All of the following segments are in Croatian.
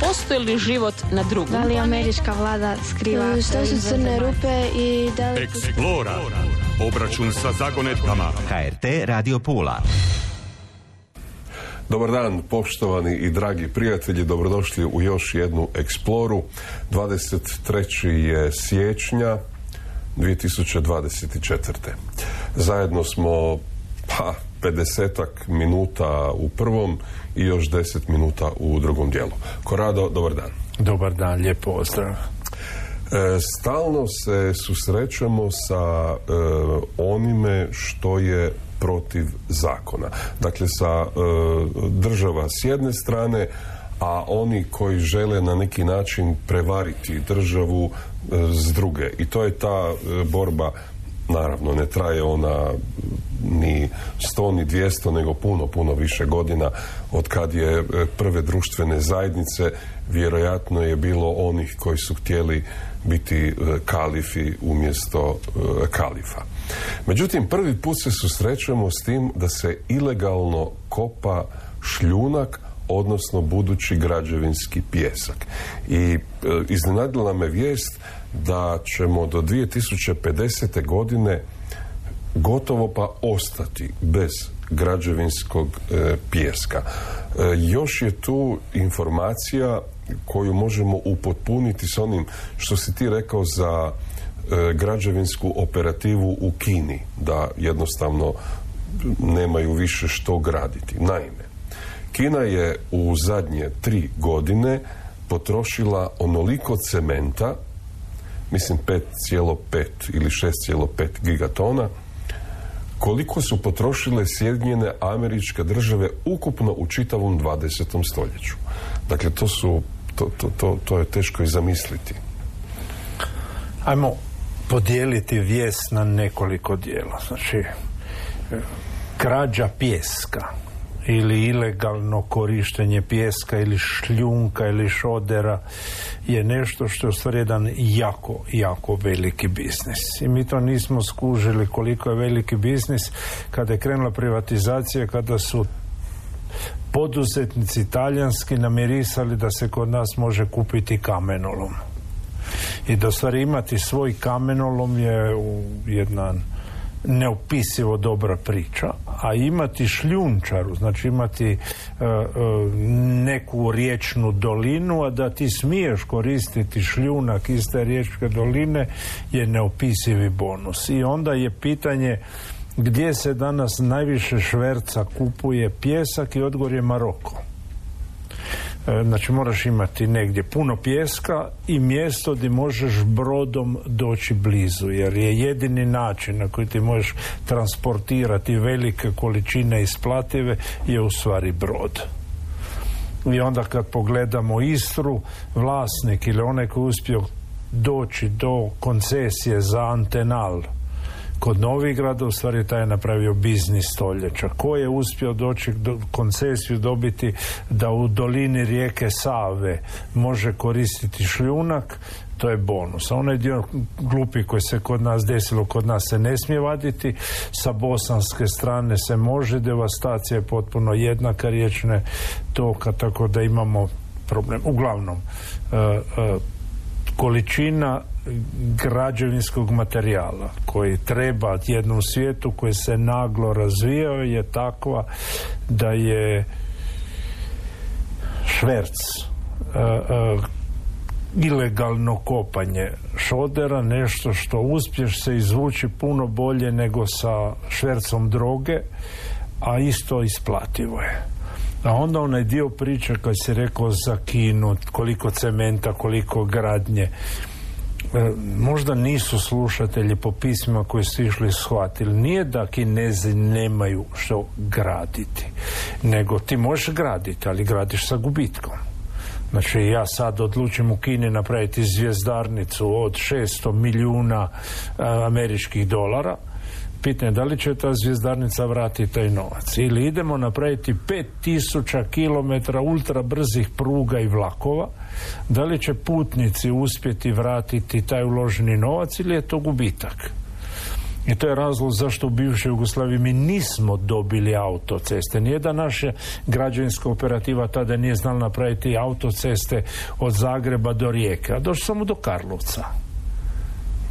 Postoji li život na drugom? Da li američka vlada skriva? Što su crne rupe i da li... Eksplora. Obračun sa zagonetkama. HRT Radio Pula. Dobar dan, poštovani i dragi prijatelji, dobrodošli u još jednu eksploru. 23. je siječnja 2024. Zajedno smo pa 50 minuta u prvom i još 10 minuta u drugom dijelu. Korado, dobar dan. Dobar dan, lijep pozdrav. E, stalno se susrećemo sa e, onime što je protiv zakona. Dakle, sa e, država s jedne strane, a oni koji žele na neki način prevariti državu s druge. I to je ta borba naravno ne traje ona ni sto ni dvijesto nego puno puno više godina od kad je prve društvene zajednice vjerojatno je bilo onih koji su htjeli biti kalifi umjesto kalifa. Međutim, prvi put se susrećemo s tim da se ilegalno kopa šljunak odnosno budući građevinski pjesak. I iznenadila me vijest da ćemo do 2050. godine gotovo pa ostati bez građevinskog e, pjeska. E, još je tu informacija koju možemo upotpuniti s onim što si ti rekao za e, građevinsku operativu u Kini, da jednostavno nemaju više što graditi. Naime, Kina je u zadnje tri godine potrošila onoliko cementa mislim 5,5 ili 6,5 gigatona, koliko su potrošile Sjedinjene američke države ukupno u čitavom 20. stoljeću. Dakle, to su, to, to, to, to je teško i zamisliti. Ajmo podijeliti vijest na nekoliko dijela. Znači, krađa pjeska ili ilegalno korištenje pjeska ili šljunka ili šodera je nešto što je u stvari jako, jako veliki biznis. I mi to nismo skužili koliko je veliki biznis kada je krenula privatizacija, kada su poduzetnici italijanski namirisali da se kod nas može kupiti kamenolom. I da stvari imati svoj kamenolom je jedan neopisivo dobra priča, a imati šljunčaru, znači imati e, e, neku riječnu dolinu, a da ti smiješ koristiti šljunak iz te riječke doline je neopisivi bonus. I onda je pitanje gdje se danas najviše šverca kupuje pjesak i odgovor je Maroko. E, znači moraš imati negdje puno pjeska i mjesto gdje možeš brodom doći blizu jer je jedini način na koji ti možeš transportirati velike količine isplative je u stvari brod. I onda kad pogledamo Istru, vlasnik ili onaj koji uspio doći do koncesije za antenal kod Novigrada u stvari taj je napravio biznis stoljeća. Ko je uspio doći do koncesiju dobiti da u dolini rijeke Save može koristiti šljunak, to je bonus. A onaj dio glupi koji se kod nas desilo, kod nas se ne smije vaditi, sa bosanske strane se može, devastacija je potpuno jednaka riječne toka, tako da imamo problem. Uglavnom, e, e, količina građevinskog materijala koji treba jednom svijetu koji se naglo razvijao je takva da je šverc e, e, ilegalno kopanje šodera nešto što uspješ se izvući puno bolje nego sa švercom droge a isto isplativo je a onda onaj dio priče kad si rekao za Kinu koliko cementa, koliko gradnje E, možda nisu slušatelji po pismima koji su išli shvatili. Nije da kinezi nemaju što graditi, nego ti možeš graditi, ali gradiš sa gubitkom. Znači ja sad odlučim u Kini napraviti zvijezdarnicu od 600 milijuna e, američkih dolara, pitanje da li će ta zvijezdarnica vratiti taj novac ili idemo napraviti 5000 km ultra brzih pruga i vlakova da li će putnici uspjeti vratiti taj uloženi novac ili je to gubitak I to je razlog zašto u bivšoj Jugoslaviji mi nismo dobili autoceste. Nijedan naša građevinska operativa tada nije znala napraviti autoceste od Zagreba do Rijeke, a došli samo do Karlovca.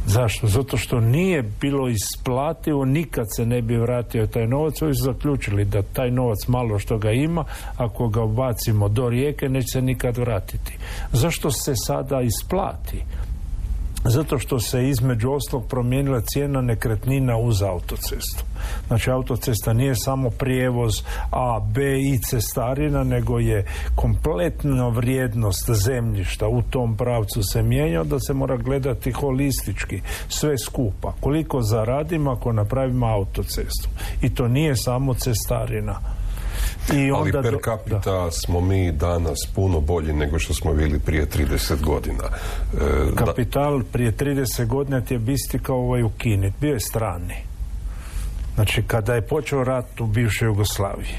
Zašto? Zato što nije bilo isplativo, nikad se ne bi vratio taj novac. Ovi su zaključili da taj novac malo što ga ima, ako ga bacimo do rijeke, neće se nikad vratiti. Zašto se sada isplati? Zato što se između oslog promijenila cijena nekretnina uz autocestu. Znači autocesta nije samo prijevoz A, B i cestarina, nego je kompletna vrijednost zemljišta u tom pravcu se mijenja, da se mora gledati holistički, sve skupa. Koliko zaradimo ako napravimo autocestu. I to nije samo cestarina i onda Ali per capita smo mi danas puno bolji nego što smo bili prije 30 godina. E, Kapital prije 30 godina ti je bisti kao ovaj u Kini. Bio je strani. Znači, kada je počeo rat u bivšoj Jugoslaviji,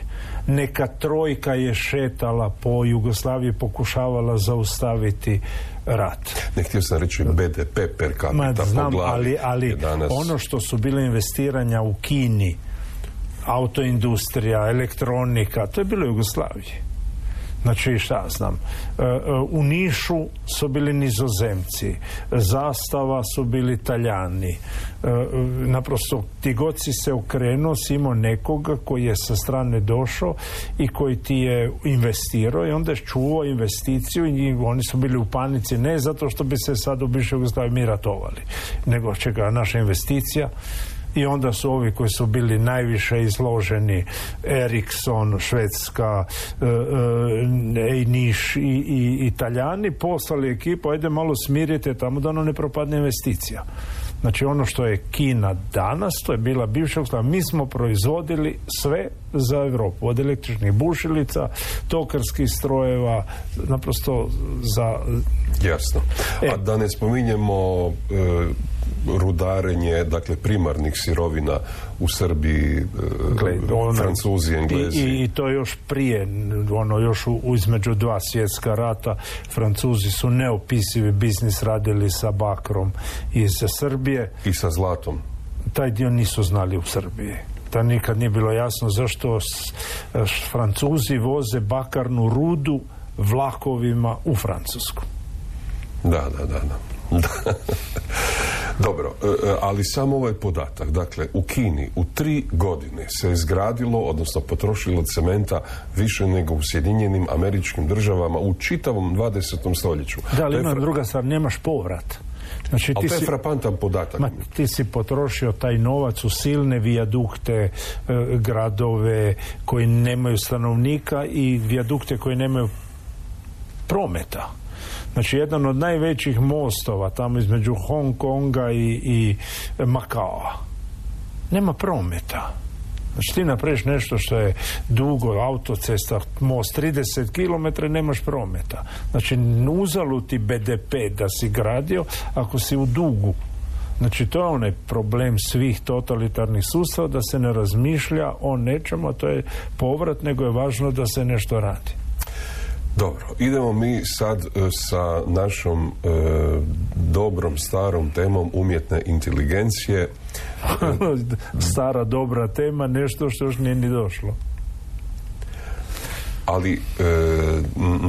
neka trojka je šetala po Jugoslaviji, pokušavala zaustaviti rat. Ne htio sam reći BDP per capita Ma, znam, ali, ali ono što su bile investiranja u Kini autoindustrija, elektronika, to je bilo u Jugoslaviji. Znači, šta znam, e, e, u Nišu su bili nizozemci, zastava su bili italijani. E, naprosto, ti god si se okrenuo, si imao nekoga koji je sa strane došao i koji ti je investirao i onda je čuvao investiciju i oni su bili u panici ne zato što bi se sad u bivšoj Jugoslaviji mi ratovali, nego čega naša investicija i onda su ovi koji su bili najviše izloženi Ericsson, Švedska e, e, Niš i, i Italijani poslali ekipu, ajde malo smirite tamo da ono ne propadne investicija. Znači ono što je Kina danas, to je bila bivša mi smo proizvodili sve za Europu, od električnih bušilica, tokarskih strojeva, naprosto za... Jasno. E, A da ne spominjemo e, rudarenje, dakle primarnih sirovina u Srbiji, e, ono, Francuzi, Englezi. I, I, to još prije, ono još u, između dva svjetska rata, Francuzi su neopisivi biznis radili sa bakrom iz Srbije. I sa zlatom. Taj dio nisu znali u Srbiji. Da nikad nije bilo jasno zašto Francuzi voze bakarnu rudu vlakovima u Francusku. Da, da, da. da. Dobro, e, e, ali samo ovaj podatak. Dakle, u Kini u tri godine se izgradilo, odnosno potrošilo cementa više nego u Sjedinjenim američkim državama u čitavom 20. stoljeću. Da, ali ima druga stvar, nemaš povrat. Znači, ti to je si, frapantan podatak. Ma, ti si potrošio taj novac u silne vijadukte, e, gradove koji nemaju stanovnika i vijadukte koji nemaju prometa. Znači, jedan od najvećih mostova tamo između Hong Konga i, i Makao. Nema prometa. Znači ti napraviš nešto što je dugo, autocesta, most 30 km, nemaš prometa. Znači uzalu ti BDP da si gradio ako si u dugu. Znači to je onaj problem svih totalitarnih sustava da se ne razmišlja o nečemu, a to je povrat, nego je važno da se nešto radi. Dobro, idemo mi sad e, sa našom e, dobrom starom temom umjetne inteligencije. Stara dobra tema, nešto što još nije ni došlo. Ali e,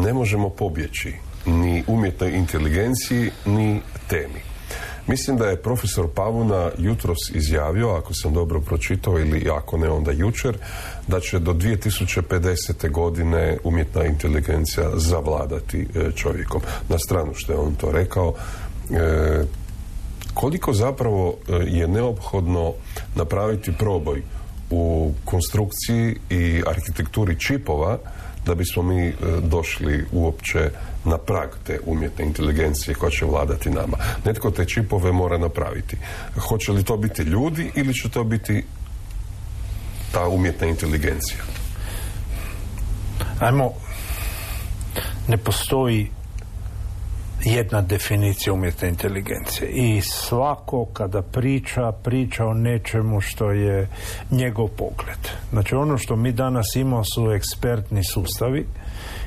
ne možemo pobjeći ni umjetnoj inteligenciji, ni temi. Mislim da je profesor Pavuna jutros izjavio, ako sam dobro pročitao ili ako ne onda jučer, da će do 2050. godine umjetna inteligencija zavladati e, čovjekom. Na stranu što je on to rekao, e, koliko zapravo e, je neophodno napraviti proboj u konstrukciji i arhitekturi čipova da bismo mi došli uopće na prag te umjetne inteligencije koja će vladati nama. Netko te čipove mora napraviti. Hoće li to biti ljudi ili će to biti ta umjetna inteligencija? Ajmo, ne postoji jedna definicija umjetne inteligencije i svako kada priča, priča o nečemu što je njegov pogled. Znači ono što mi danas imamo su ekspertni sustavi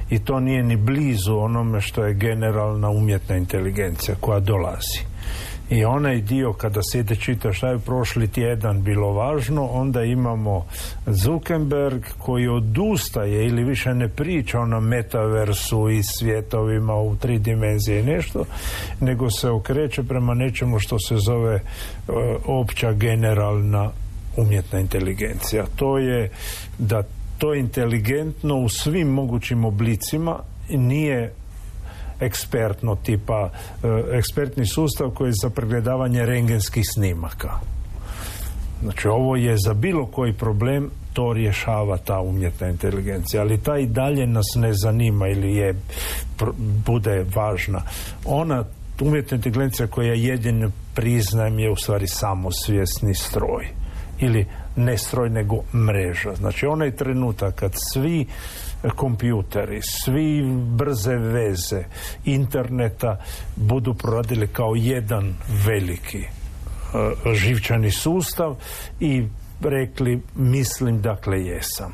i to nije ni blizu onome što je generalna umjetna inteligencija koja dolazi. I onaj dio kada se ide čita šta je prošli tjedan bilo važno, onda imamo Zuckerberg koji odustaje ili više ne priča o metaversu i svjetovima u tri dimenzije i nešto, nego se okreće prema nečemu što se zove e, opća generalna umjetna inteligencija. To je da to inteligentno u svim mogućim oblicima nije ekspertno tipa e, ekspertni sustav koji je za pregledavanje rengenskih snimaka. Znači ovo je za bilo koji problem to rješava ta umjetna inteligencija, ali ta i dalje nas ne zanima ili je bude važna. Ona umjetna inteligencija koja jedino priznajem je u stvari samosvjesni stroj ili ne stroj nego mreža. Znači onaj trenutak kad svi kompjuteri, svi brze veze interneta budu proradili kao jedan veliki uh, živčani sustav i rekli mislim dakle jesam.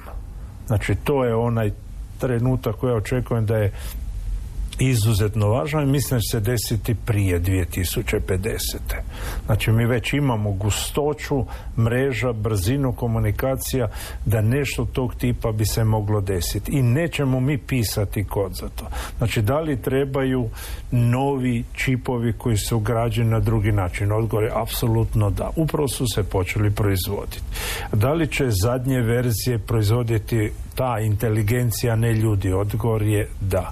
Znači to je onaj trenutak koji ja očekujem da je izuzetno važno i mislim se desiti prije 2050. Znači mi već imamo gustoću mreža, brzinu komunikacija da nešto tog tipa bi se moglo desiti i nećemo mi pisati kod za to. Znači da li trebaju novi čipovi koji su ugrađeni na drugi način? Odgovor je apsolutno da. Upravo su se počeli proizvoditi. Da li će zadnje verzije proizvoditi ta inteligencija, ne ljudi? Odgovor je da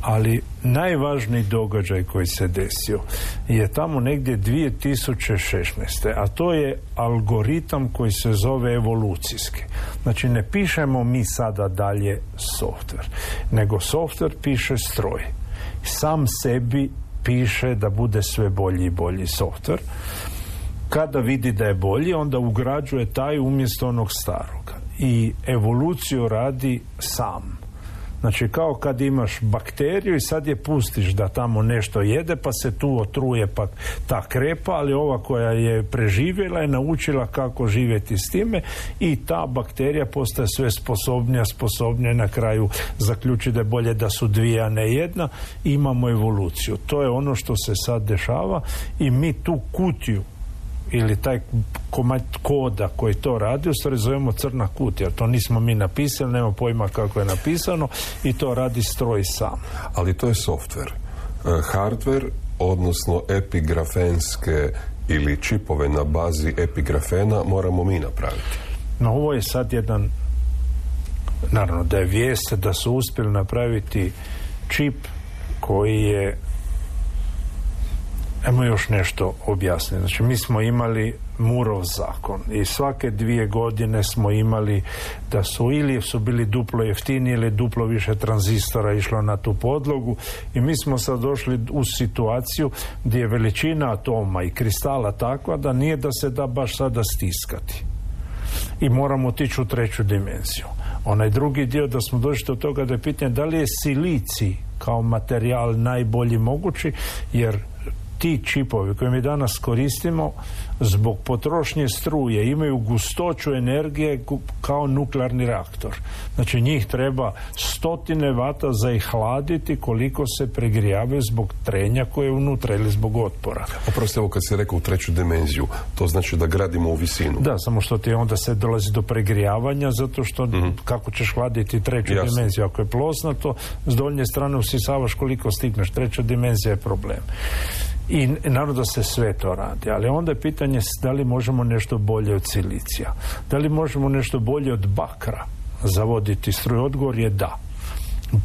ali najvažniji događaj koji se desio je tamo negdje 2016. a to je algoritam koji se zove evolucijski. Znači ne pišemo mi sada dalje softver, nego softver piše stroj. Sam sebi piše da bude sve bolji i bolji softver. Kada vidi da je bolji, onda ugrađuje taj umjesto onog starog. I evoluciju radi sam Znači kao kad imaš bakteriju i sad je pustiš da tamo nešto jede pa se tu otruje pa ta krepa, ali ova koja je preživjela je naučila kako živjeti s time i ta bakterija postaje sve sposobnija, sposobnija na kraju zaključi da je bolje da su dvije, a ne jedna. Imamo evoluciju. To je ono što se sad dešava i mi tu kutiju ili taj komad koda koji to radi u stvari zovemo crna kutija to nismo mi napisali, nema pojma kako je napisano i to radi stroj sam. Ali to je softver. E, hardware odnosno epigrafenske ili čipove na bazi epigrafena moramo mi napraviti. No ovo je sad jedan naravno da je vijest da su uspjeli napraviti čip koji je Emo još nešto objasniti. Znači, mi smo imali Murov zakon i svake dvije godine smo imali da su ili su bili duplo jeftini ili duplo više tranzistora išlo na tu podlogu i mi smo sad došli u situaciju gdje je veličina atoma i kristala takva da nije da se da baš sada stiskati. I moramo otići u treću dimenziju. Onaj drugi dio da smo došli do toga da je pitanje da li je silici kao materijal najbolji mogući jer ti čipovi koje mi danas koristimo zbog potrošnje struje imaju gustoću energije kao nuklearni reaktor. Znači njih treba stotine vata za ih hladiti koliko se pregrijavaju zbog trenja koje je unutra ili zbog otpora. Oprosti, ovo kad si rekao u treću dimenziju, to znači da gradimo u visinu. Da, samo što ti onda se dolazi do pregrijavanja zato što mhm. kako ćeš hladiti treću dimenziju. Ako je plosnato, s donje strane usisavaš koliko stigneš. Treća dimenzija je problem i naravno da se sve to radi, ali onda je pitanje da li možemo nešto bolje od silicija, da li možemo nešto bolje od bakra zavoditi struju, odgovor je da.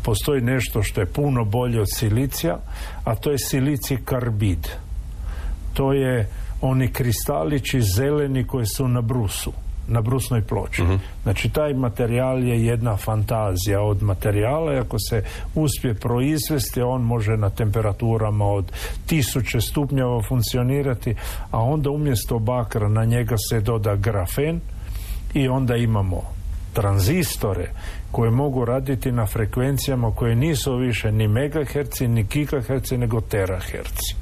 Postoji nešto što je puno bolje od silicija, a to je silici karbid. To je oni kristalići zeleni koji su na brusu na brusnoj ploči. Mhm. Znači taj materijal je jedna fantazija od materijala i ako se uspije proizvesti on može na temperaturama od tisuće stupnjeva funkcionirati, a onda umjesto bakra na njega se doda grafen i onda imamo tranzistore koje mogu raditi na frekvencijama koje nisu više ni megaherci, ni gigaherci, nego teraherci.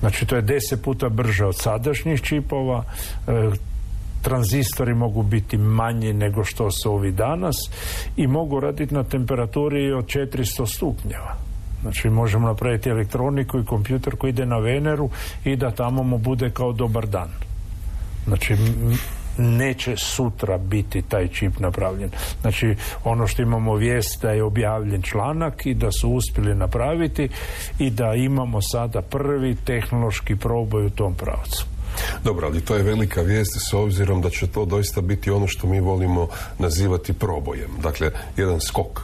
Znači to je deset puta brže od sadašnjih čipova, e, tranzistori mogu biti manji nego što su ovi danas i mogu raditi na temperaturi od 400 stupnjeva. Znači možemo napraviti elektroniku i kompjuter koji ide na Veneru i da tamo mu bude kao dobar dan. Znači neće sutra biti taj čip napravljen. Znači ono što imamo vijest da je objavljen članak i da su uspjeli napraviti i da imamo sada prvi tehnološki proboj u tom pravcu. Dobro, ali to je velika vijest s obzirom da će to doista biti ono što mi volimo nazivati probojem. Dakle, jedan skok.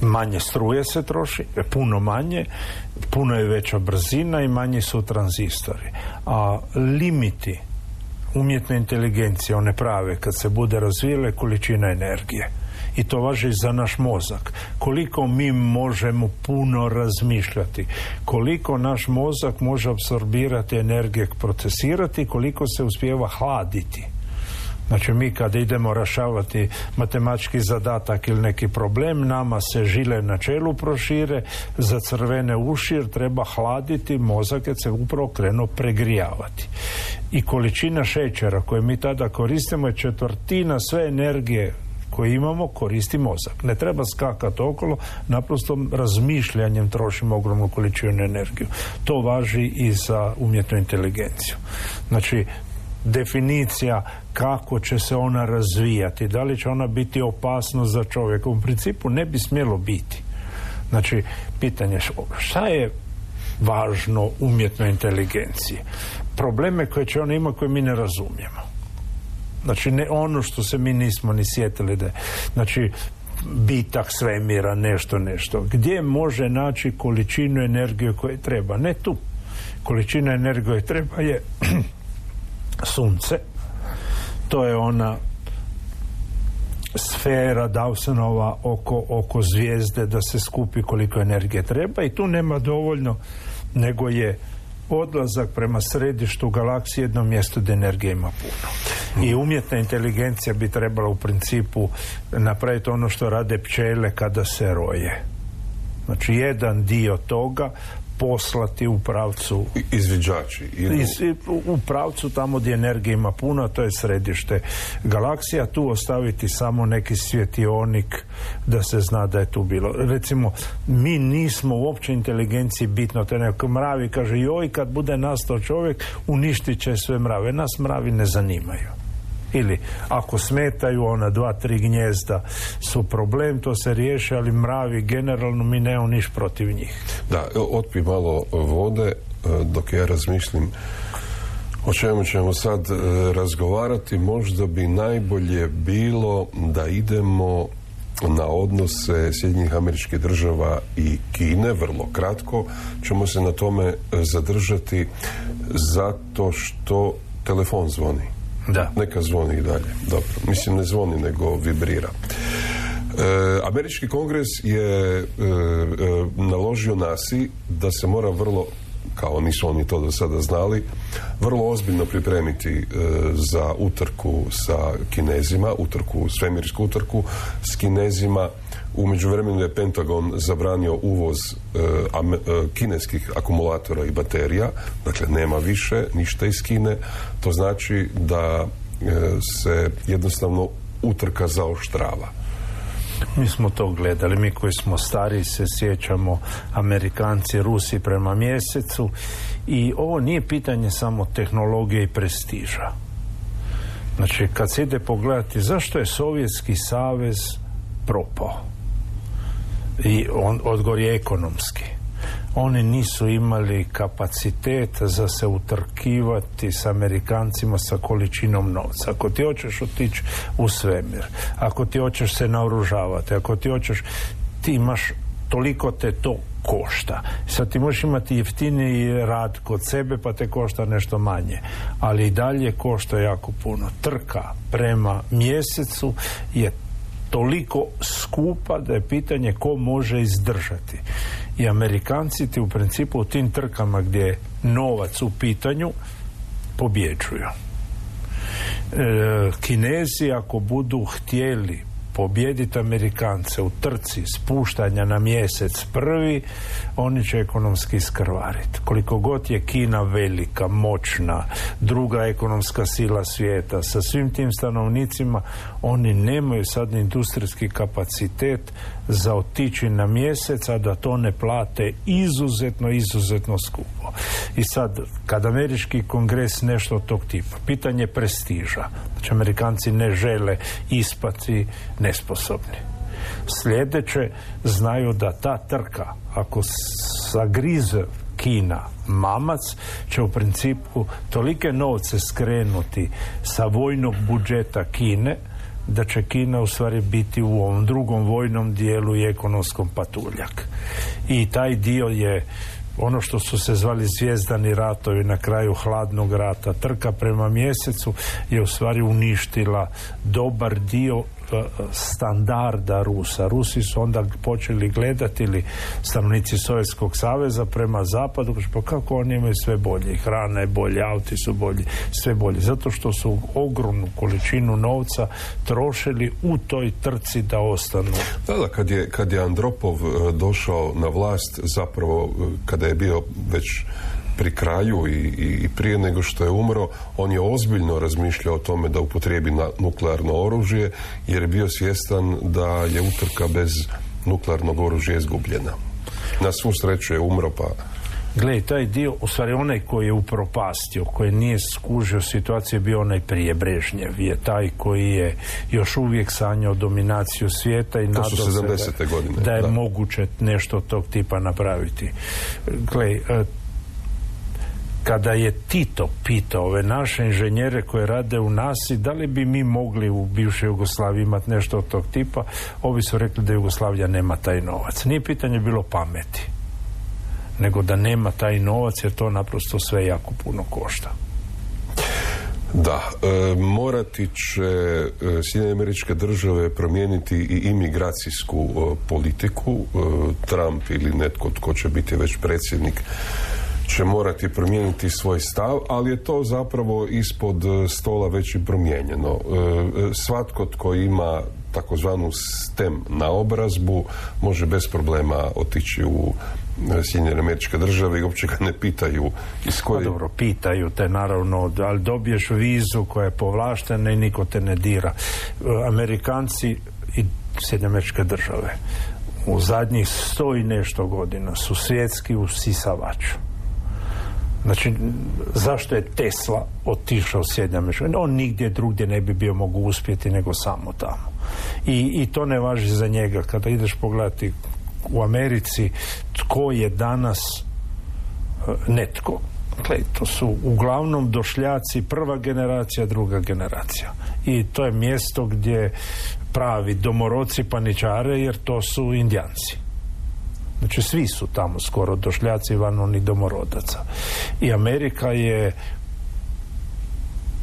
Manje struje se troši, puno manje, puno je veća brzina i manji su tranzistori. A limiti umjetne inteligencije, one prave, kad se bude razvijele, količina energije. I to važi za naš mozak. Koliko mi možemo puno razmišljati, koliko naš mozak može apsorbirati energije, procesirati, koliko se uspijeva hladiti. Znači mi kad idemo rašavati matematički zadatak ili neki problem, nama se žile na čelu prošire, za crvene uši treba hladiti mozak jer se upravo krenu pregrijavati. I količina šećera koju mi tada koristimo je četvrtina sve energije koje imamo koristi mozak. Ne treba skakati okolo, naprosto razmišljanjem trošimo ogromnu količinu energiju. To važi i za umjetnu inteligenciju. Znači, definicija kako će se ona razvijati, da li će ona biti opasnost za čovjeka. U principu ne bi smjelo biti. Znači, pitanje šta je važno umjetnoj inteligenciji? Probleme koje će ona imati koje mi ne razumijemo. Znači, ne ono što se mi nismo ni sjetili da je. Znači, bitak svemira, nešto, nešto. Gdje može naći količinu energije koje treba? Ne tu. Količina energije treba je sunce. To je ona sfera Dawsonova oko, oko zvijezde da se skupi koliko energije treba i tu nema dovoljno nego je odlazak prema središtu galaksije jedno mjesto gdje energije ima puno. I umjetna inteligencija bi trebala u principu napraviti ono što rade pčele kada se roje. Znači jedan dio toga poslati u pravcu izviđači u pravcu tamo gdje energije ima puno to je središte galaksija tu ostaviti samo neki svjetionik da se zna da je tu bilo. Recimo mi nismo uopće inteligenciji bitno te neko mravi kaže joj kad bude nastao čovjek uništit će sve mrave. Nas mravi ne zanimaju ili ako smetaju ona dva, tri gnjezda su problem, to se riješi, ali mravi generalno mi nemamo niš protiv njih. Da, otpi malo vode e, dok ja razmišljam o čemu ćemo sad e, razgovarati. Možda bi najbolje bilo da idemo na odnose Sjedinjenih američkih država i Kine, vrlo kratko ćemo se na tome e, zadržati zato što telefon zvoni. Da. Neka zvoni i dalje. Dobro. Mislim, ne zvoni, nego vibrira. E, Američki kongres je e, e, naložio nasi da se mora vrlo kao nisu oni to do sada znali, vrlo ozbiljno pripremiti za utrku sa kinezima, utrku, svemirsku utrku s kinezima u međuvremenu je Pentagon zabranio uvoz e, e, kineskih akumulatora i baterija, dakle nema više ništa iz Kine. To znači da e, se jednostavno utrka zaoštrava. Mi smo to gledali, mi koji smo stari se sjećamo Amerikanci, Rusi prema mjesecu i ovo nije pitanje samo tehnologije i prestiža. Znači, kad se ide pogledati zašto je Sovjetski savez propao i on, odgovor je ekonomski oni nisu imali kapacitet za se utrkivati s Amerikancima sa količinom novca. Ako ti hoćeš otići u svemir, ako ti hoćeš se naoružavati, ako ti hoćeš, ti imaš toliko te to košta. Sad ti možeš imati jeftiniji rad kod sebe pa te košta nešto manje. Ali i dalje košta jako puno. Trka prema mjesecu je toliko skupa da je pitanje ko može izdržati. I Amerikanci ti u principu u tim trkama gdje je novac u pitanju pobjeđuju. E, kinezi ako budu htjeli pobijediti Amerikance u trci spuštanja na mjesec prvi, oni će ekonomski skrvariti. Koliko god je Kina velika, moćna, druga ekonomska sila svijeta, sa svim tim stanovnicima, oni nemaju sad industrijski kapacitet za otići na mjesec, a da to ne plate izuzetno, izuzetno skupo. I sad, kad američki kongres nešto od tog tipa, pitanje prestiža, znači Amerikanci ne žele ispati nesposobni. Sljedeće, znaju da ta trka, ako sagrize Kina mamac, će u principu tolike novce skrenuti sa vojnog budžeta Kine, da će Kina u stvari biti u ovom drugom vojnom dijelu i ekonomskom patuljak. I taj dio je ono što su se zvali zvijezdani ratovi na kraju hladnog rata, trka prema mjesecu je u stvari uništila dobar dio standarda Rusa. Rusi su onda počeli gledati ili stanovnici Sovjetskog saveza prema zapadu, pa kako oni imaju sve bolje, hrana je bolje, auti su bolji, sve bolje. Zato što su ogromnu količinu novca trošili u toj trci da ostanu. Da, da, kad je, kad je Andropov e, došao na vlast, zapravo e, kada je bio već pri kraju i, i, prije nego što je umro, on je ozbiljno razmišljao o tome da upotrijebi na nuklearno oružje, jer je bio svjestan da je utrka bez nuklearnog oružja izgubljena. Na svu sreću je umro, pa Gle, taj dio, u stvari onaj koji je upropastio, koji nije skužio situaciju, je bio onaj prije Brežnjev, je taj koji je još uvijek sanjao dominaciju svijeta i nadao se da, godine, da je moguće nešto tog tipa napraviti. Gle, kada je Tito pitao ove naše inženjere koje rade u nasi da li bi mi mogli u bivšoj Jugoslaviji imati nešto od tog tipa, ovi su rekli da Jugoslavija nema taj novac. Nije pitanje bilo pameti, nego da nema taj novac jer to naprosto sve jako puno košta. Da, e, morati će e, američke države promijeniti i imigracijsku e, politiku. E, Trump ili netko tko će biti već predsjednik će morati promijeniti svoj stav, ali je to zapravo ispod e, stola već i promijenjeno. E, e, svatko tko ima takozvanu STEM naobrazbu može bez problema otići u Sjedinjene američke države i uopće ga ne pitaju iz pa koje... dobro, pitaju te naravno, ali dobiješ vizu koja je povlaštena i niko te ne dira. Amerikanci i Sjedinjene američke države u zadnjih sto i nešto godina su svjetski usisavač Znači, zašto je Tesla otišao u Sjedinjene On nigdje drugdje ne bi bio mogu uspjeti nego samo tamo. I, I to ne važi za njega. Kada ideš pogledati u Americi tko je danas e, netko. Dakle, to su uglavnom došljaci prva generacija, druga generacija. I to je mjesto gdje pravi domoroci paničare jer to su indijanci. Znači svi su tamo skoro došljaci van onih domorodaca. I Amerika je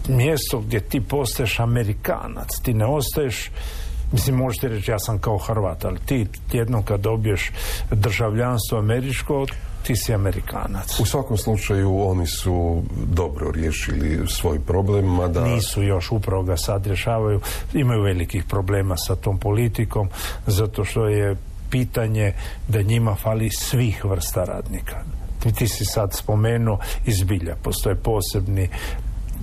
mjesto gdje ti postaješ Amerikanac, ti ne ostaješ Mislim, možete reći, ja sam kao Hrvat, ali ti jednom kad dobiješ državljanstvo američko, ti si Amerikanac. U svakom slučaju oni su dobro riješili svoj problem, mada... Nisu još, upravo ga sad rješavaju. Imaju velikih problema sa tom politikom, zato što je pitanje da njima fali svih vrsta radnika. Ti, ti si sad spomenuo izbilja, postoje posebni e,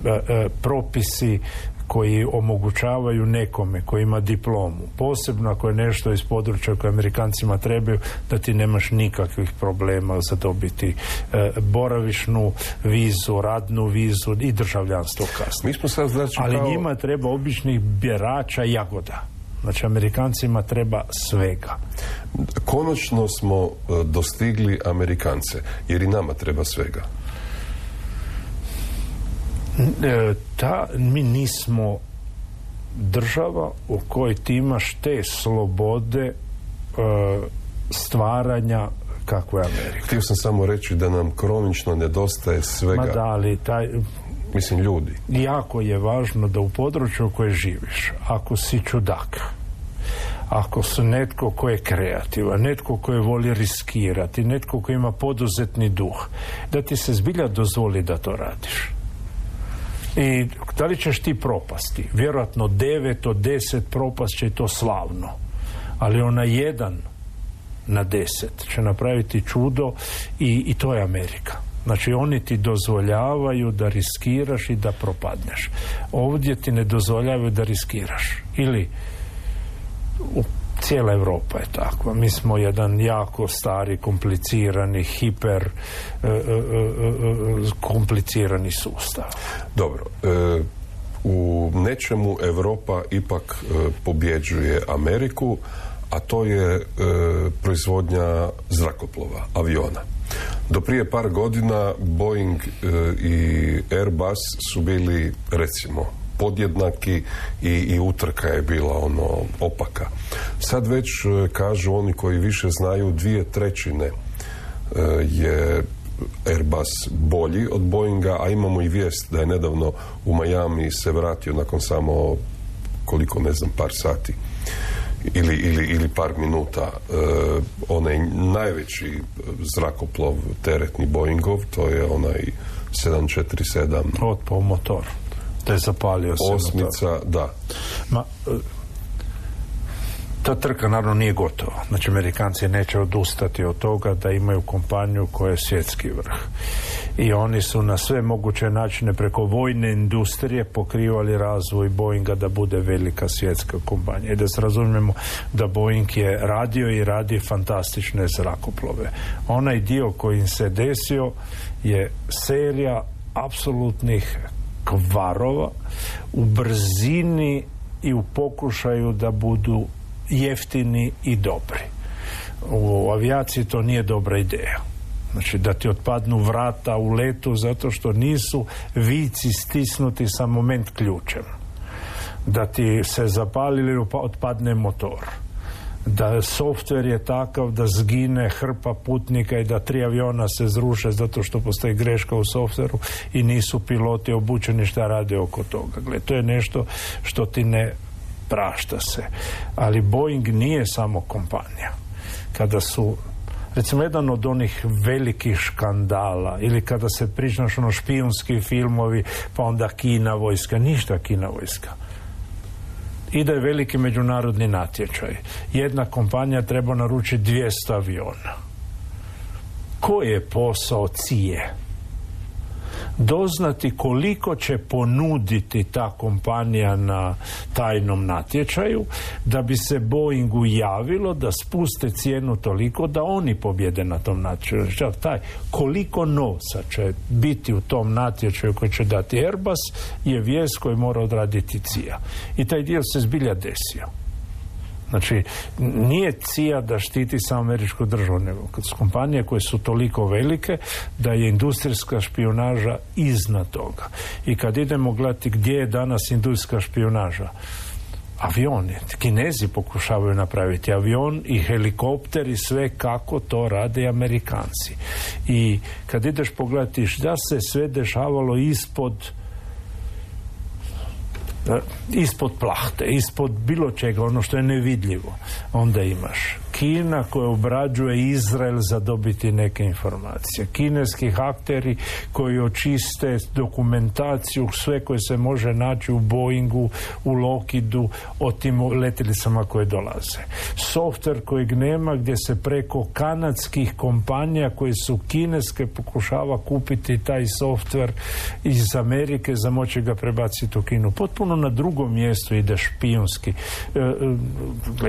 e, propisi koji omogućavaju nekome koji ima diplomu, posebno ako je nešto iz područja koje Amerikancima trebaju, da ti nemaš nikakvih problema za dobiti e, boravišnu vizu, radnu vizu i državljanstvo kasnije. Mi smo sad znači Ali njima treba običnih bjerača jagoda. Znači, Amerikancima treba svega. Konačno smo e, dostigli Amerikance, jer i nama treba svega. E, ta, mi nismo država u kojoj ti imaš te slobode e, stvaranja kako je Amerika. Htio sam samo reći da nam kronično nedostaje svega. Ma da, ali taj, Mislim, ljudi. Jako je važno da u području u kojoj živiš, ako si čudak, ako su netko ko je kreativan, netko koji voli riskirati, netko koji ima poduzetni duh, da ti se zbilja dozvoli da to radiš. I da li ćeš ti propasti? Vjerojatno devet od deset propast će to slavno. Ali ona jedan na deset će napraviti čudo i, i to je Amerika. Znači oni ti dozvoljavaju da riskiraš i da propadneš. Ovdje ti ne dozvoljavaju da riskiraš. Ili u cijela Europa je takva. Mi smo jedan jako stari, komplicirani, hiper e, e, e, komplicirani sustav. Dobro. u nečemu Europa ipak pobjeđuje Ameriku, a to je proizvodnja zrakoplova, aviona. Do prije par godina Boeing i Airbus su bili recimo podjednaki i, i utrka je bila ono opaka. Sad već e, kažu oni koji više znaju dvije trećine e, je Airbus bolji od Boeinga, a imamo i vijest da je nedavno u Miami se vratio nakon samo koliko ne znam par sati ili, ili, ili par minuta e, onaj najveći zrakoplov teretni Boeingov to je onaj 747 otpao motor. Da je zapalio se Osmica, da. Ma, e, ta trka naravno nije gotova. Znači, Amerikanci neće odustati od toga da imaju kompaniju koja je svjetski vrh. I oni su na sve moguće načine preko vojne industrije pokrivali razvoj Boeinga da bude velika svjetska kompanija. I da se razumijemo da Boeing je radio i radi fantastične zrakoplove. Onaj dio koji se desio je serija apsolutnih kvarova u brzini i u pokušaju da budu jeftini i dobri. U avijaciji to nije dobra ideja. Znači da ti otpadnu vrata u letu zato što nisu vici stisnuti sa moment ključem. Da ti se zapali ili otpadne motor da softver je takav da zgine hrpa putnika i da tri aviona se zruše zato što postoji greška u softveru i nisu piloti obučeni šta rade oko toga. Gle, to je nešto što ti ne prašta se. Ali Boeing nije samo kompanija. Kada su recimo jedan od onih velikih škandala ili kada se pričaš ono špijunski filmovi pa onda Kina vojska, ništa Kina vojska ide veliki međunarodni natječaj. Jedna kompanija treba naručiti 200 aviona. Koji je posao cije? Doznati koliko će ponuditi ta kompanija na tajnom natječaju da bi se Boeingu javilo da spuste cijenu toliko da oni pobjede na tom natječaju. Taj koliko novca će biti u tom natječaju koji će dati Airbus je vijest koji mora odraditi CIA. I taj dio se zbilja desio. Znači, nije cija da štiti samo američku državu, nego kad su kompanije koje su toliko velike da je industrijska špionaža iznad toga. I kad idemo gledati gdje je danas industrijska špionaža, avioni, kinezi pokušavaju napraviti avion i helikopter i sve kako to rade Amerikanci. I kad ideš pogledati šta se sve dešavalo ispod ispod plahte, ispod bilo čega, ono što je nevidljivo, onda imaš Kina koja obrađuje Izrael za dobiti neke informacije. Kineski akteri koji očiste dokumentaciju, sve koje se može naći u Boeingu, u Lockheedu, o tim letjelicama koje dolaze. Software kojeg nema gdje se preko kanadskih kompanija koje su kineske pokušava kupiti taj software iz Amerike za moći ga prebaciti u Kinu. Potpuno na drugom mjestu ide špijunski. E,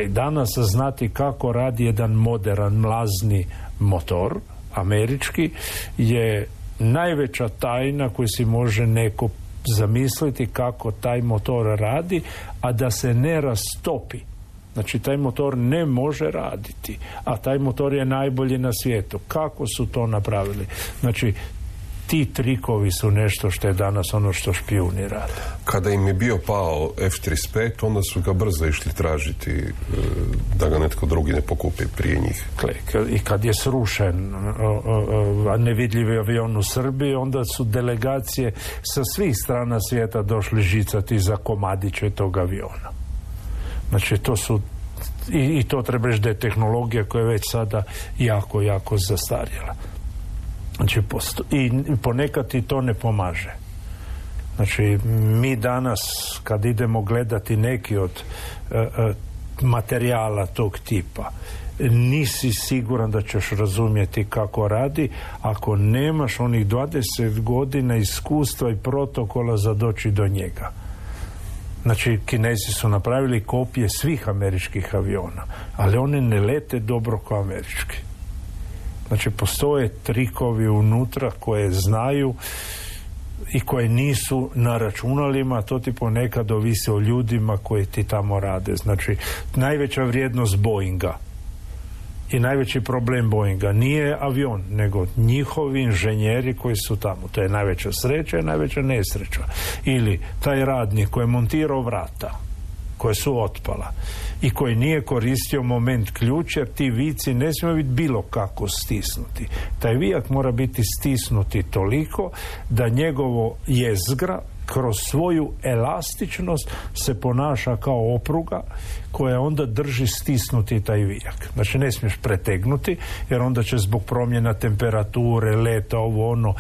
e, danas znati kako radi jedan modern mlazni motor američki je najveća tajna koju si može neko zamisliti kako taj motor radi, a da se ne rastopi. Znači, taj motor ne može raditi, a taj motor je najbolji na svijetu. Kako su to napravili? Znači, ti trikovi su nešto što je danas ono što špijuni rade. Kada im je bio pao F-35, onda su ga brzo išli tražiti e, da ga netko drugi ne pokupi prije njih. I kad je srušen nevidljivi avion u Srbiji, onda su delegacije sa svih strana svijeta došli žicati za komadiće tog aviona. Znači, to su i, i to treba reći da je tehnologija koja je već sada jako, jako zastarjela. Znači, i ponekad ti to ne pomaže. Znači, mi danas kad idemo gledati neki od e, e, materijala tog tipa, nisi siguran da ćeš razumjeti kako radi ako nemaš onih 20 godina iskustva i protokola za doći do njega. Znači, Kinezi su napravili kopije svih američkih aviona, ali one ne lete dobro kao američki. Znači, postoje trikovi unutra koje znaju i koje nisu na računalima, to ti ponekad ovisi o ljudima koji ti tamo rade. Znači, najveća vrijednost Boeinga i najveći problem Boeinga nije avion, nego njihovi inženjeri koji su tamo. To je najveća sreća i najveća nesreća. Ili taj radnik koji je montirao vrata, koje su otpala i koji nije koristio moment ključ jer ti vici ne smiju biti bilo kako stisnuti. Taj vijak mora biti stisnuti toliko da njegovo jezgra kroz svoju elastičnost se ponaša kao opruga koja onda drži stisnuti taj vijak. Znači ne smiješ pretegnuti jer onda će zbog promjena temperature, leta, ovo ono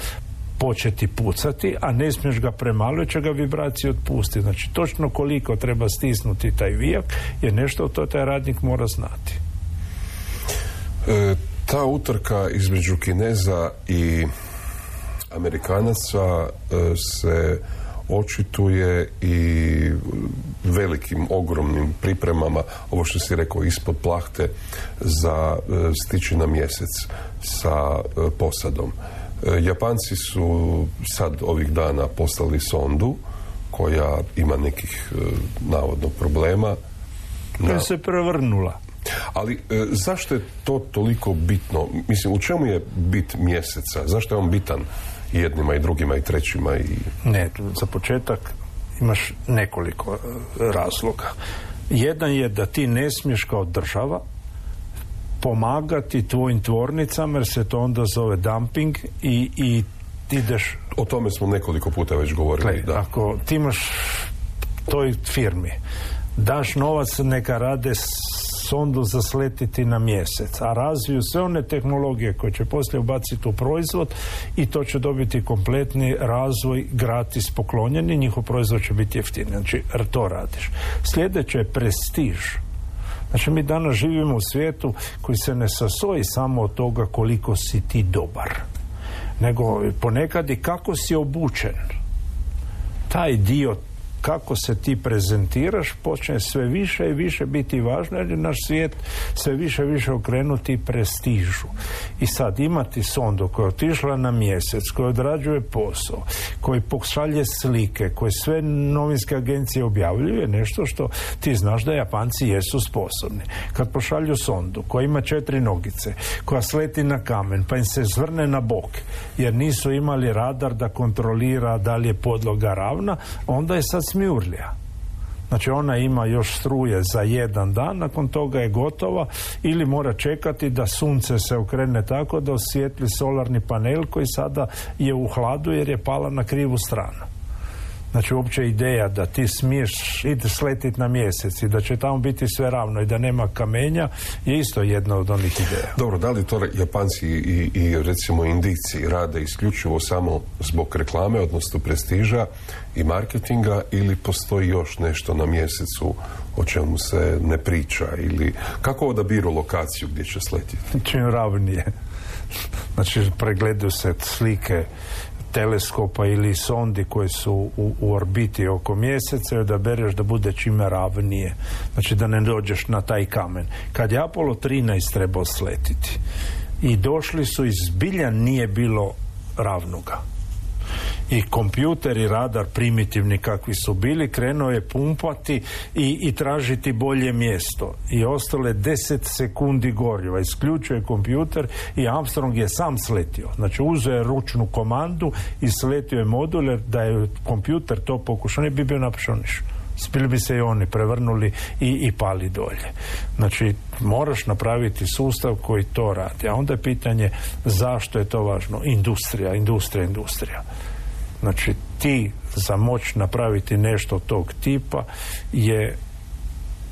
početi pucati, a ne smiješ ga premalo će ga vibracije otpustiti. Znači točno koliko treba stisnuti taj vijak je nešto to taj radnik mora znati. E, ta utrka između Kineza i Amerikanaca e, se očituje i velikim, ogromnim pripremama, ovo što si rekao, ispod plahte za e, stići na mjesec sa e, posadom. E, Japanci su sad ovih dana poslali sondu koja ima nekih navodno problema. Koja se prevrnula. Ali zašto je to toliko bitno? Mislim, u čemu je bit mjeseca? Zašto je on bitan jednima i drugima i trećima i... Ne, za početak imaš nekoliko e, razloga. Jedan je da ti ne smiješ kao država pomagati tvojim tvornicama jer se to onda zove dumping i, i ideš... O tome smo nekoliko puta već govorili. da. Ako ti imaš toj firmi daš novac neka rade sondu zasletiti na mjesec, a razviju sve one tehnologije koje će poslije ubaciti u proizvod i to će dobiti kompletni razvoj gratis poklonjeni, njihov proizvod će biti jeftiniji. Znači, to radiš. Sljedeće je prestiž. Znači, mi danas živimo u svijetu koji se ne sastoji samo od toga koliko si ti dobar, nego ponekad i kako si obučen. Taj dio kako se ti prezentiraš počne sve više i više biti važno jer je naš svijet sve više i više okrenuti prestižu. I sad imati sondu koja je otišla na mjesec, koja odrađuje posao, koji pošalje slike, koje sve novinske agencije objavljuju je nešto što ti znaš da Japanci jesu sposobni. Kad pošalju sondu koja ima četiri nogice, koja sleti na kamen, pa im se zvrne na bok, jer nisu imali radar da kontrolira da li je podloga ravna, onda je sad smjurlja. Znači ona ima još struje za jedan dan, nakon toga je gotova ili mora čekati da sunce se okrene tako da osvijetli solarni panel koji sada je u hladu jer je pala na krivu stranu. Znači uopće ideja da ti smiješ iti sletit na mjesec i da će tamo biti sve ravno i da nema kamenja je isto jedna od onih ideja. Dobro, da li to Japanci i, i recimo Indici rade isključivo samo zbog reklame, odnosno prestiža i marketinga ili postoji još nešto na mjesecu o čemu se ne priča ili kako odabiru lokaciju gdje će sletiti? Čim ravnije. Znači pregledaju se slike teleskopa ili sondi koji su u, u orbiti oko mjeseca da bereš da bude čime ravnije. Znači da ne dođeš na taj kamen. Kad je Apollo 13 trebao sletiti i došli su iz zbilja nije bilo ravnoga i kompjuter i radar primitivni kakvi su bili krenuo je pumpati i, i tražiti bolje mjesto i ostale 10 sekundi goriva isključuje kompjuter i Armstrong je sam sletio znači uzeo je ručnu komandu i sletio je modul da je kompjuter to pokušao ne bi bio napišao ništa spili bi se i oni prevrnuli i, i pali dolje. Znači, moraš napraviti sustav koji to radi. A onda je pitanje zašto je to važno? Industrija, industrija, industrija. Znači ti za moć napraviti nešto tog tipa je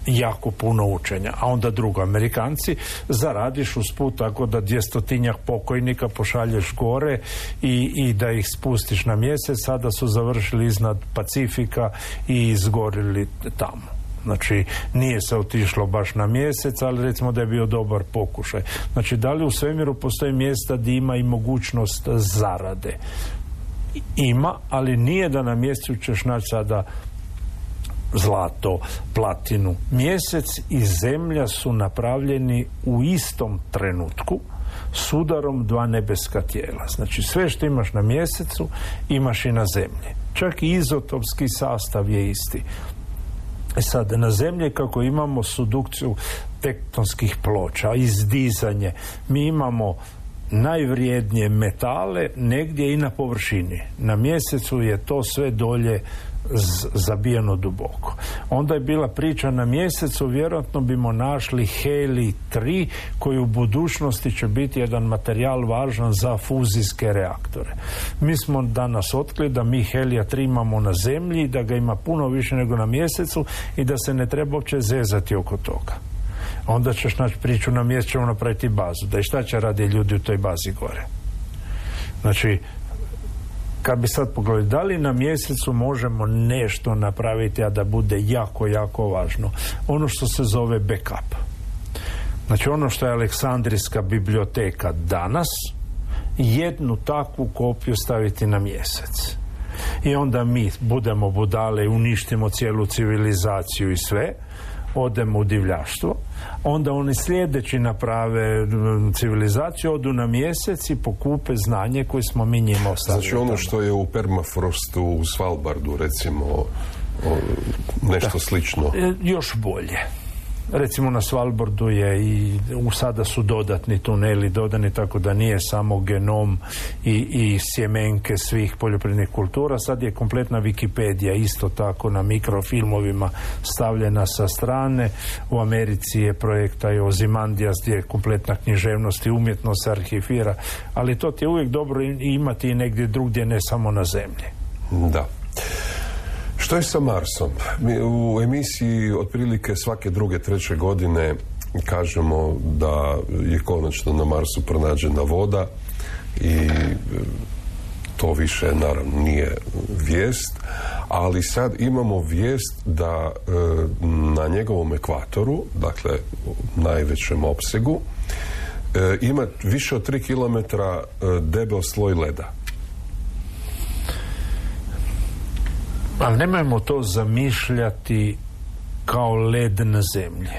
jako puno učenja. A onda drugo, Amerikanci zaradiš usput tako da dvjestotinjak pokojnika pošalješ gore i, i da ih spustiš na mjesec, sada su završili iznad Pacifika i izgorili tamo. Znači, nije se otišlo baš na mjesec, ali recimo da je bio dobar pokušaj. Znači, da li u svemiru postoji mjesta gdje ima i mogućnost zarade? Ima, ali nije da na mjesecu ćeš naći sada zlato, platinu. Mjesec i zemlja su napravljeni u istom trenutku sudarom dva nebeska tijela. Znači sve što imaš na mjesecu imaš i na zemlji. Čak i izotopski sastav je isti. E sad, na zemlji kako imamo sudukciju tektonskih ploča, izdizanje, mi imamo najvrijednije metale negdje i na površini. Na mjesecu je to sve dolje zabijeno duboko. Onda je bila priča na mjesecu, vjerojatno bimo našli heli 3 koji u budućnosti će biti jedan materijal važan za fuzijske reaktore. Mi smo danas otkrili da mi helija 3 imamo na zemlji, da ga ima puno više nego na mjesecu i da se ne treba uopće zezati oko toga. Onda ćeš naći priču na mjesecu ćemo napraviti bazu. Da i šta će radi ljudi u toj bazi gore? Znači, kad bi sad pogledali, da li na mjesecu možemo nešto napraviti, a da bude jako, jako važno? Ono što se zove backup. Znači ono što je Aleksandrijska biblioteka danas, jednu takvu kopiju staviti na mjesec. I onda mi budemo budale uništimo cijelu civilizaciju i sve, odemo u divljaštvo, onda oni sljedeći naprave civilizaciju, odu na mjesec i pokupe znanje koje smo mi njima ostavili. Znači ono što je u permafrostu u Svalbardu recimo nešto slično. E, još bolje recimo na Svalbordu je i u sada su dodatni tuneli dodani tako da nije samo genom i, i sjemenke svih poljoprivrednih kultura. Sad je kompletna Wikipedija isto tako na mikrofilmovima stavljena sa strane. U Americi je projekta i Ozimandijas gdje je kompletna književnost i umjetnost arhivira ali to ti je uvijek dobro imati i negdje drugdje ne samo na zemlji. Da što je sa Marsom? Mi u emisiji otprilike svake druge, treće godine kažemo da je konačno na Marsu pronađena voda i e, to više naravno nije vijest, ali sad imamo vijest da e, na njegovom ekvatoru, dakle najvećem opsegu, e, ima više od 3 km debel sloj leda. Ali nemojmo to zamišljati kao led na zemlji.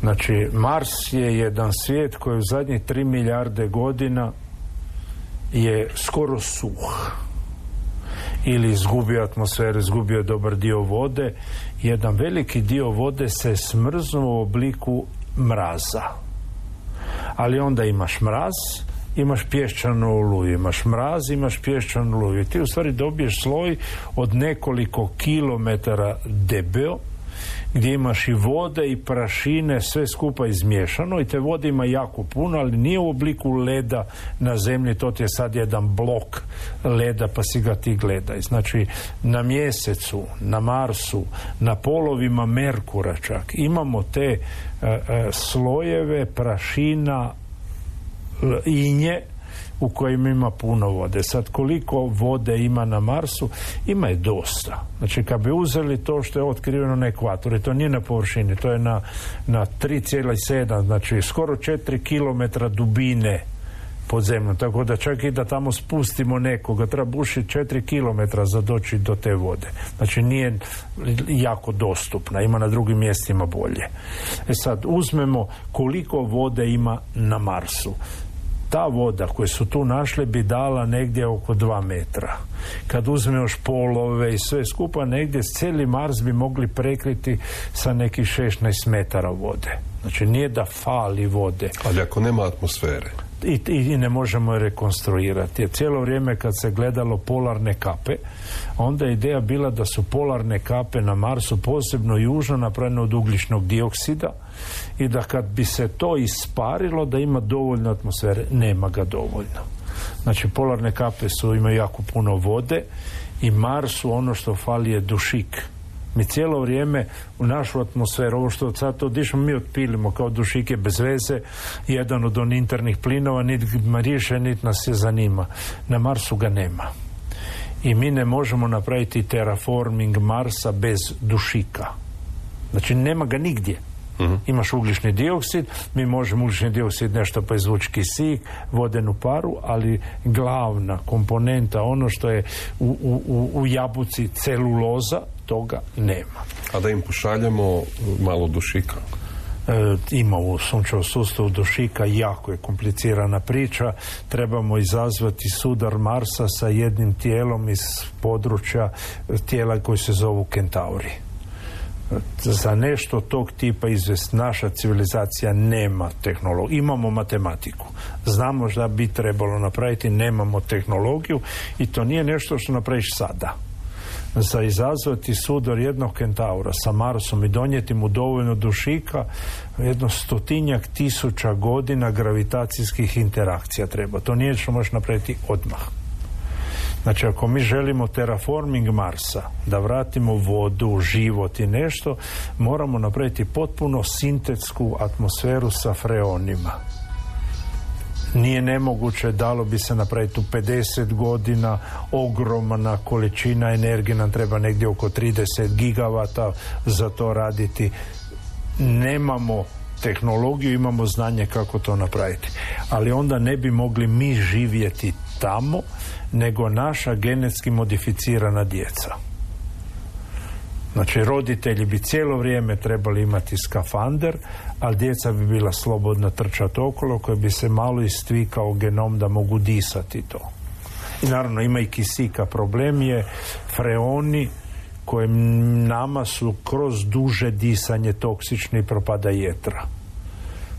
Znači, Mars je jedan svijet koji u zadnjih tri milijarde godina je skoro suh. Ili izgubio atmosferu, izgubio dobar dio vode. Jedan veliki dio vode se smrznuo u obliku mraza. Ali onda imaš mraz, imaš pješčanu oluju, imaš mraz, imaš pješčanu oluju. Ti u stvari dobiješ sloj od nekoliko kilometara debeo, gdje imaš i vode i prašine, sve skupa izmiješano i te vode ima jako puno, ali nije u obliku leda na zemlji, to ti je sad jedan blok leda pa si ga ti gledaj. Znači, na mjesecu, na Marsu, na polovima Merkura čak, imamo te e, e, slojeve prašina inje u kojim ima puno vode. Sad koliko vode ima na Marsu? Ima je dosta. Znači kad bi uzeli to što je otkriveno na ekvatoru, to nije na površini, to je na, na 3,7, znači skoro 4 km dubine pod zemljom, tako da čak i da tamo spustimo nekoga, treba bušiti 4 km za doći do te vode. Znači nije jako dostupna, ima na drugim mjestima bolje. E sad, uzmemo koliko vode ima na Marsu ta voda koju su tu našli bi dala negdje oko dva metra. Kad uzmeš polove i sve skupa, negdje cijeli Mars bi mogli prekriti sa nekih 16 metara vode. Znači nije da fali vode. Ali ako nema atmosfere? I, i, ne možemo je rekonstruirati. Jer cijelo vrijeme kad se gledalo polarne kape, onda je ideja bila da su polarne kape na Marsu posebno južno napravljene od ugljičnog dioksida i da kad bi se to isparilo da ima dovoljno atmosfere, nema ga dovoljno. Znači polarne kape su, imaju jako puno vode i Marsu ono što fali je dušik Mi cijelo vrijeme u našu atmosferu, ovo što sad to dišemo, mi otpilimo kao dušike bez veze, jedan od on internih plinova, niti riješe, niti nas je zanima. Na Marsu ga nema. I mi ne možemo napraviti terraforming Marsa bez dušika. Znači nema ga nigdje. Imaš ugljični dioksid, mi možemo ugljični dioksid nešto proizvući kisik, vodenu paru, ali glavna komponenta, ono što je u, u, u jabuci celuloza, toga nema. A da im pošaljemo malo dušika? E, ima u sunčevom sustavu dušika jako je komplicirana priča trebamo izazvati sudar Marsa sa jednim tijelom iz područja tijela koji se zovu Kentauri za nešto tog tipa izvest naša civilizacija nema tehnologiju. Imamo matematiku. Znamo šta bi trebalo napraviti, nemamo tehnologiju i to nije nešto što napraviš sada. Za izazvati sudar jednog kentaura sa Marsom i donijeti mu dovoljno dušika, jedno stotinjak tisuća godina gravitacijskih interakcija treba. To nije što možeš napraviti odmah. Znači, ako mi želimo terraforming Marsa, da vratimo vodu, život i nešto, moramo napraviti potpuno sintetsku atmosferu sa freonima. Nije nemoguće, dalo bi se napraviti u 50 godina, ogromna količina energije, nam treba negdje oko 30 gigavata za to raditi. Nemamo tehnologiju, imamo znanje kako to napraviti. Ali onda ne bi mogli mi živjeti tamo, nego naša genetski modificirana djeca. Znači, roditelji bi cijelo vrijeme trebali imati skafander, ali djeca bi bila slobodno trčati okolo, koje bi se malo istvikao genom da mogu disati to. I naravno ima i kisika. Problem je freoni koje nama su kroz duže disanje toksični propada jetra.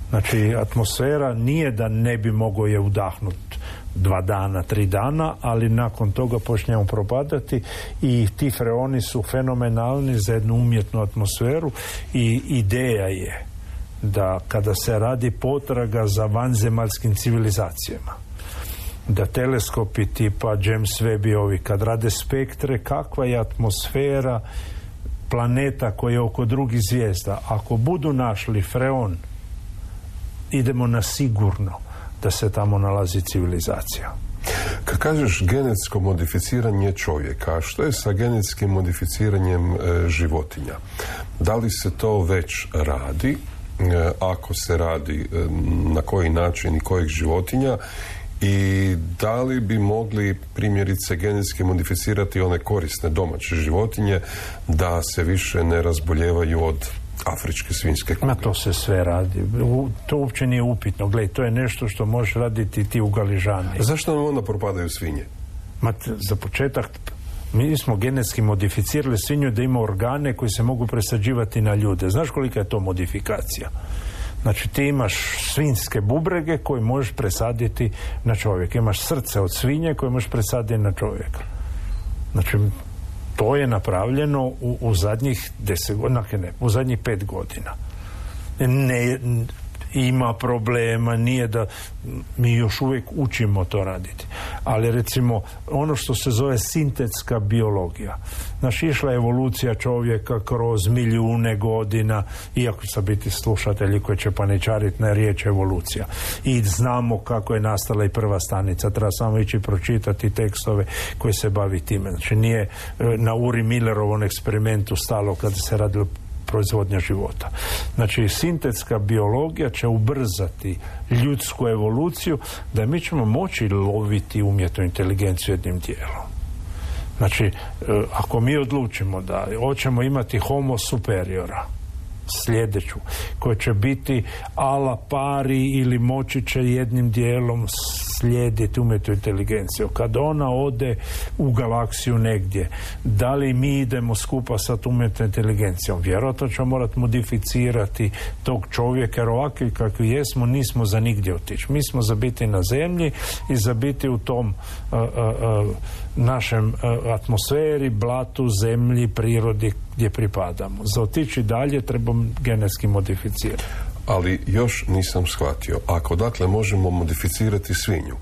Znači, atmosfera nije da ne bi mogao je udahnuti dva dana, tri dana, ali nakon toga počnemo propadati i ti freoni su fenomenalni za jednu umjetnu atmosferu i ideja je da kada se radi potraga za vanzemaljskim civilizacijama da teleskopi tipa James Webb i ovi kad rade spektre kakva je atmosfera planeta koji je oko drugih zvijezda? Ako budu našli freon idemo na sigurno da se tamo nalazi civilizacija. Kad kažeš genetsko modificiranje čovjeka, što je sa genetskim modificiranjem e, životinja? Da li se to već radi? E, ako se radi, e, na koji način i kojih životinja? I da li bi mogli primjerice genetski modificirati one korisne domaće životinje da se više ne razboljevaju od afričke svinske kuge. Na to se sve radi. to uopće nije upitno. Gle, to je nešto što možeš raditi ti u Galižani. Zašto nam onda propadaju svinje? Ma, za početak mi smo genetski modificirali svinju da ima organe koji se mogu presađivati na ljude. Znaš kolika je to modifikacija? Znači ti imaš svinske bubrege koje možeš presaditi na čovjeka. Imaš srce od svinje koje možeš presaditi na čovjeka. Znači to je napravljeno u, u zadnjih deset godina, ne, u zadnjih pet godina. Ne, ima problema, nije da mi još uvijek učimo to raditi. Ali recimo ono što se zove sintetska biologija. Naš išla evolucija čovjeka kroz milijune godina, iako će biti slušatelji koji će paničariti na riječ evolucija. I znamo kako je nastala i prva stanica. Treba samo ići pročitati tekstove koji se bavi time. Znači nije e, na Uri Millerovom eksperimentu stalo kada se radilo proizvodnja života. Znači, sintetska biologija će ubrzati ljudsku evoluciju da mi ćemo moći loviti umjetnu inteligenciju jednim dijelom. Znači, e, ako mi odlučimo da hoćemo imati homo superiora, sljedeću, koja će biti ala pari ili moći će jednim dijelom slijediti umjetnu inteligenciju. Kad ona ode u galaksiju negdje, da li mi idemo skupa sa umjetnom inteligencijom? Vjerojatno ćemo morati modificirati tog čovjeka, jer ovakvi kakvi jesmo, nismo za nigdje otići. Mi smo za biti na zemlji i za biti u tom našem atmosferi, blatu, zemlji, prirodi gdje pripadamo. Za otići dalje trebamo genetski modificirati. Ali još nisam shvatio. Ako dakle možemo modificirati svinju,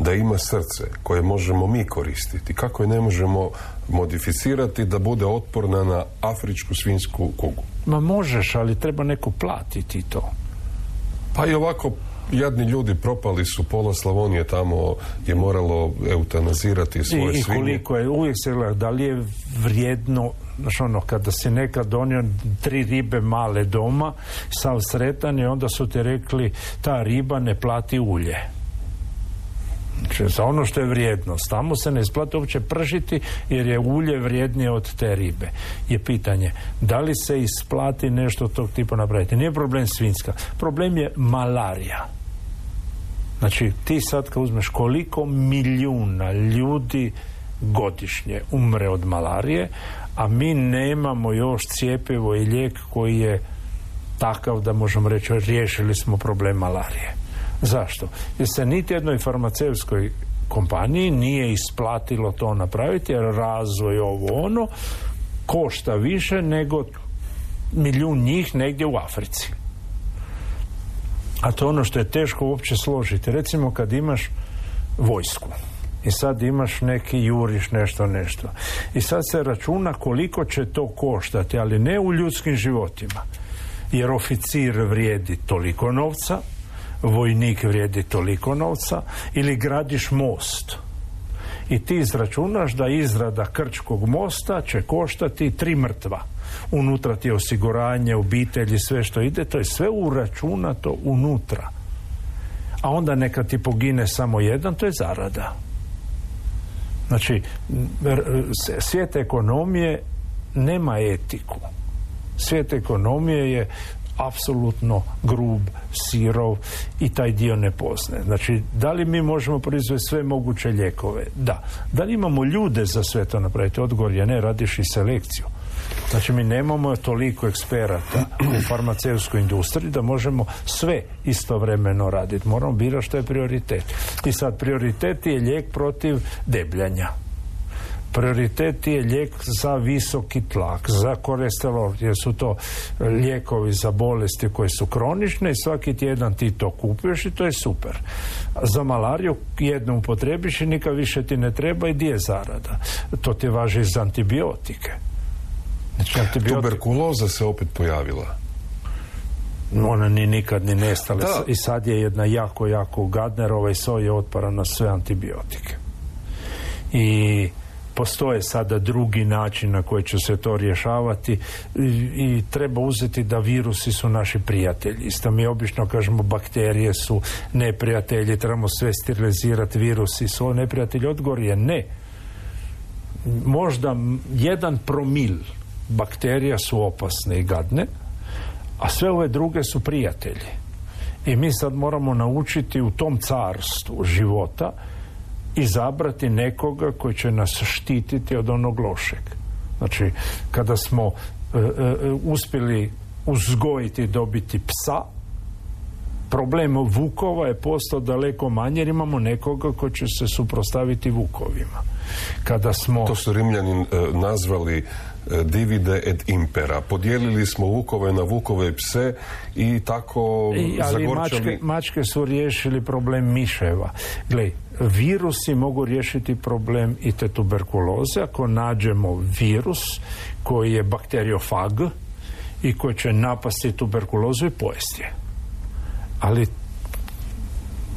da ima srce koje možemo mi koristiti, kako je ne možemo modificirati da bude otporna na afričku svinsku kugu? Ma možeš, ali treba neko platiti to. Pa i ovako jadni ljudi propali su pola Slavonije tamo je moralo eutanazirati svoje I, i svinje. koliko je, uvijek se da li je vrijedno Znaš ono, kada si nekad donio tri ribe male doma, sav sretan i onda su ti rekli ta riba ne plati ulje. Znači, za ono što je vrijednost. Tamo se ne isplati uopće pržiti jer je ulje vrijednije od te ribe. Je pitanje, da li se isplati nešto tog tipa napraviti? Nije problem svinska. Problem je malarija. Znači, ti sad kad uzmeš koliko milijuna ljudi godišnje umre od malarije, a mi nemamo još cijepivo i lijek koji je takav da možemo reći riješili smo problem malarije. Zašto? Jer se niti jednoj farmaceutskoj kompaniji nije isplatilo to napraviti jer razvoj ovo ono košta više nego milijun njih negdje u Africi. A to je ono što je teško uopće složiti. Recimo kad imaš vojsku i sad imaš neki juriš nešto nešto. I sad se računa koliko će to koštati ali ne u ljudskim životima. Jer oficir vrijedi toliko novca vojnik vrijedi toliko novca ili gradiš most. I ti izračunaš da izrada Krčkog mosta će koštati tri mrtva. Unutra ti je osiguranje obitelji sve što ide to je sve uračunato unutra. A onda neka ti pogine samo jedan to je zarada Znači, svijet ekonomije nema etiku. Svijet ekonomije je apsolutno grub, sirov i taj dio ne poznaje. Znači, da li mi možemo proizvesti sve moguće lijekove? Da. Da li imamo ljude za sve to napraviti? Odgovor je ne, radiš i selekciju. Znači mi nemamo toliko eksperata u farmaceutskoj industriji da možemo sve istovremeno raditi. Moramo birati što je prioritet. I sad prioritet je lijek protiv debljanja. Prioritet je lijek za visoki tlak, za kolesterol, jer su to lijekovi za bolesti koje su kronične i svaki tjedan ti to kupuješ i to je super. Za malariju jednom upotrebiš i nikad više ti ne treba i di je zarada. To ti važi za antibiotike. Znači, Tuberkuloza se opet pojavila. Ona ni nikad ni nestala. I sad je jedna jako, jako Gadnerova i soj je otpora na sve antibiotike. I postoje sada drugi način na koji će se to rješavati i, i treba uzeti da virusi su naši prijatelji. Isto mi obično kažemo bakterije su neprijatelji, trebamo sve sterilizirati, virusi su neprijatelji. Odgovor je ne. Možda jedan promil bakterija su opasne i gadne, a sve ove druge su prijatelji. I mi sad moramo naučiti u tom carstvu života izabrati nekoga koji će nas štititi od onog lošeg. Znači, kada smo e, e, uspjeli uzgojiti dobiti psa, problem vukova je postao daleko manje jer imamo nekoga koji će se suprostaviti vukovima. Kada smo... To su Rimljani e, nazvali divide et impera. Podijelili smo vukove na vukove pse i tako I, ali mačke, mačke su riješili problem miševa. Gle, virusi mogu riješiti problem i te tuberkuloze ako nađemo virus koji je bakteriofag i koji će napasti tuberkulozu i pojesti je. Ali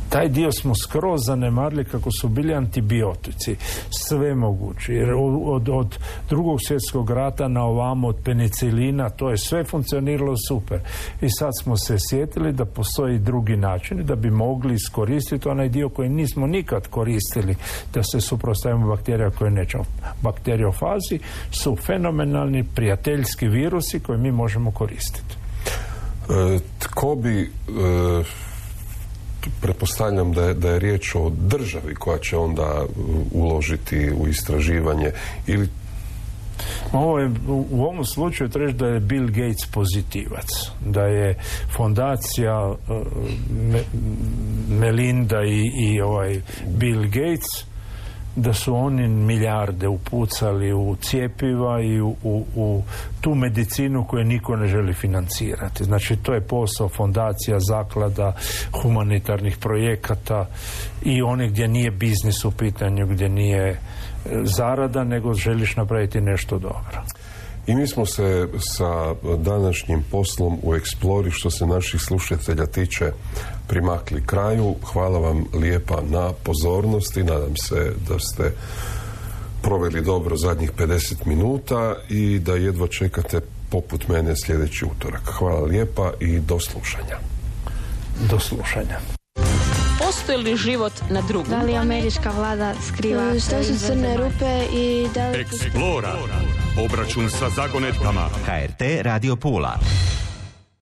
taj dio smo skroz zanemarili kako su bili antibiotici sve mogući jer od, od drugog svjetskog rata na ovamo od penicilina to je sve funkcioniralo super. I sad smo se sjetili da postoji drugi način da bi mogli iskoristiti onaj dio koji nismo nikad koristili da se suprostavimo bakterija koje nećemo bakteriofazi su fenomenalni prijateljski virusi koje mi možemo koristiti. E, tko bi e, pretpostavljam da je, da je riječ o državi koja će onda uh, uložiti u istraživanje ili ovo je, u ovom slučaju treba da je Bill Gates pozitivac, da je fondacija uh, Melinda i, i ovaj Bill Gates da su oni milijarde upucali u cijepiva i u, u, u tu medicinu koju niko ne želi financirati. Znači to je posao fondacija, zaklada, humanitarnih projekata i onih gdje nije biznis u pitanju, gdje nije e, zarada, nego želiš napraviti nešto dobro. I mi smo se sa današnjim poslom u Explori što se naših slušatelja tiče primakli kraju. Hvala vam lijepa na pozornosti. Nadam se da ste proveli dobro zadnjih 50 minuta i da jedva čekate poput mene sljedeći utorak. Hvala lijepa i do slušanja. Do slušanja. Postoji li život na drugom? Da li američka vlada skriva Što su crne rupe i da li... Explora. Obračun sa zagonetkama. HRT Radio Pula.